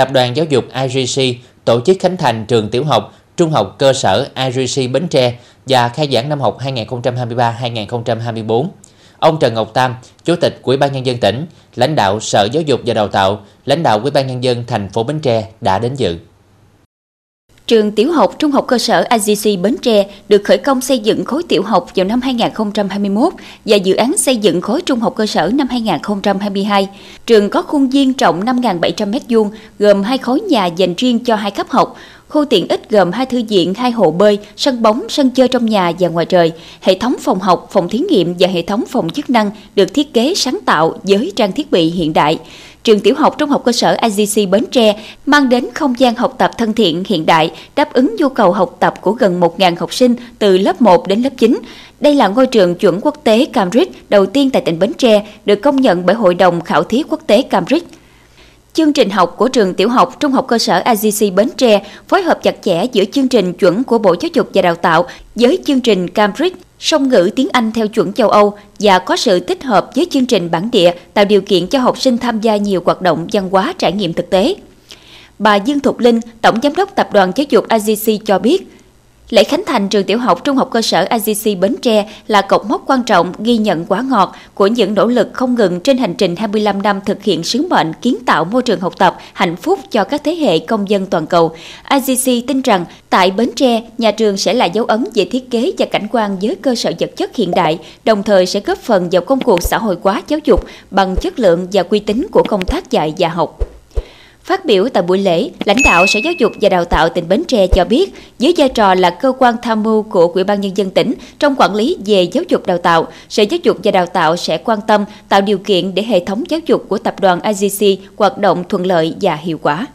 Tập đoàn Giáo dục IGC tổ chức khánh thành trường tiểu học, trung học cơ sở IGC Bến Tre và khai giảng năm học 2023-2024. Ông Trần Ngọc Tam, Chủ tịch Ủy ban nhân dân tỉnh, lãnh đạo Sở Giáo dục và Đào tạo, lãnh đạo Ủy ban nhân dân thành phố Bến Tre đã đến dự. Trường tiểu học trung học cơ sở AGC Bến Tre được khởi công xây dựng khối tiểu học vào năm 2021 và dự án xây dựng khối trung học cơ sở năm 2022. Trường có khuôn viên rộng 5.700 m2, gồm hai khối nhà dành riêng cho hai cấp học, khu tiện ích gồm hai thư viện, hai hồ bơi, sân bóng, sân chơi trong nhà và ngoài trời, hệ thống phòng học, phòng thí nghiệm và hệ thống phòng chức năng được thiết kế sáng tạo với trang thiết bị hiện đại trường tiểu học trung học cơ sở IGC Bến Tre mang đến không gian học tập thân thiện hiện đại, đáp ứng nhu cầu học tập của gần 1.000 học sinh từ lớp 1 đến lớp 9. Đây là ngôi trường chuẩn quốc tế Cambridge đầu tiên tại tỉnh Bến Tre, được công nhận bởi Hội đồng Khảo thí Quốc tế Cambridge. Chương trình học của trường tiểu học trung học cơ sở IGC Bến Tre phối hợp chặt chẽ giữa chương trình chuẩn của Bộ Giáo dục và Đào tạo với chương trình Cambridge song ngữ tiếng Anh theo chuẩn châu Âu và có sự tích hợp với chương trình bản địa tạo điều kiện cho học sinh tham gia nhiều hoạt động văn hóa trải nghiệm thực tế. Bà Dương Thục Linh, Tổng Giám đốc Tập đoàn Giáo dục AGC cho biết, Lễ khánh thành trường tiểu học trung học cơ sở IGC Bến Tre là cột mốc quan trọng ghi nhận quả ngọt của những nỗ lực không ngừng trên hành trình 25 năm thực hiện sứ mệnh kiến tạo môi trường học tập hạnh phúc cho các thế hệ công dân toàn cầu. IGC tin rằng tại Bến Tre, nhà trường sẽ là dấu ấn về thiết kế và cảnh quan với cơ sở vật chất hiện đại, đồng thời sẽ góp phần vào công cuộc xã hội hóa giáo dục bằng chất lượng và uy tín của công tác dạy và học. Phát biểu tại buổi lễ, lãnh đạo Sở Giáo dục và Đào tạo tỉnh Bến Tre cho biết, dưới vai trò là cơ quan tham mưu của Ủy ban nhân dân tỉnh trong quản lý về giáo dục đào tạo, Sở Giáo dục và Đào tạo sẽ quan tâm tạo điều kiện để hệ thống giáo dục của tập đoàn IGC hoạt động thuận lợi và hiệu quả.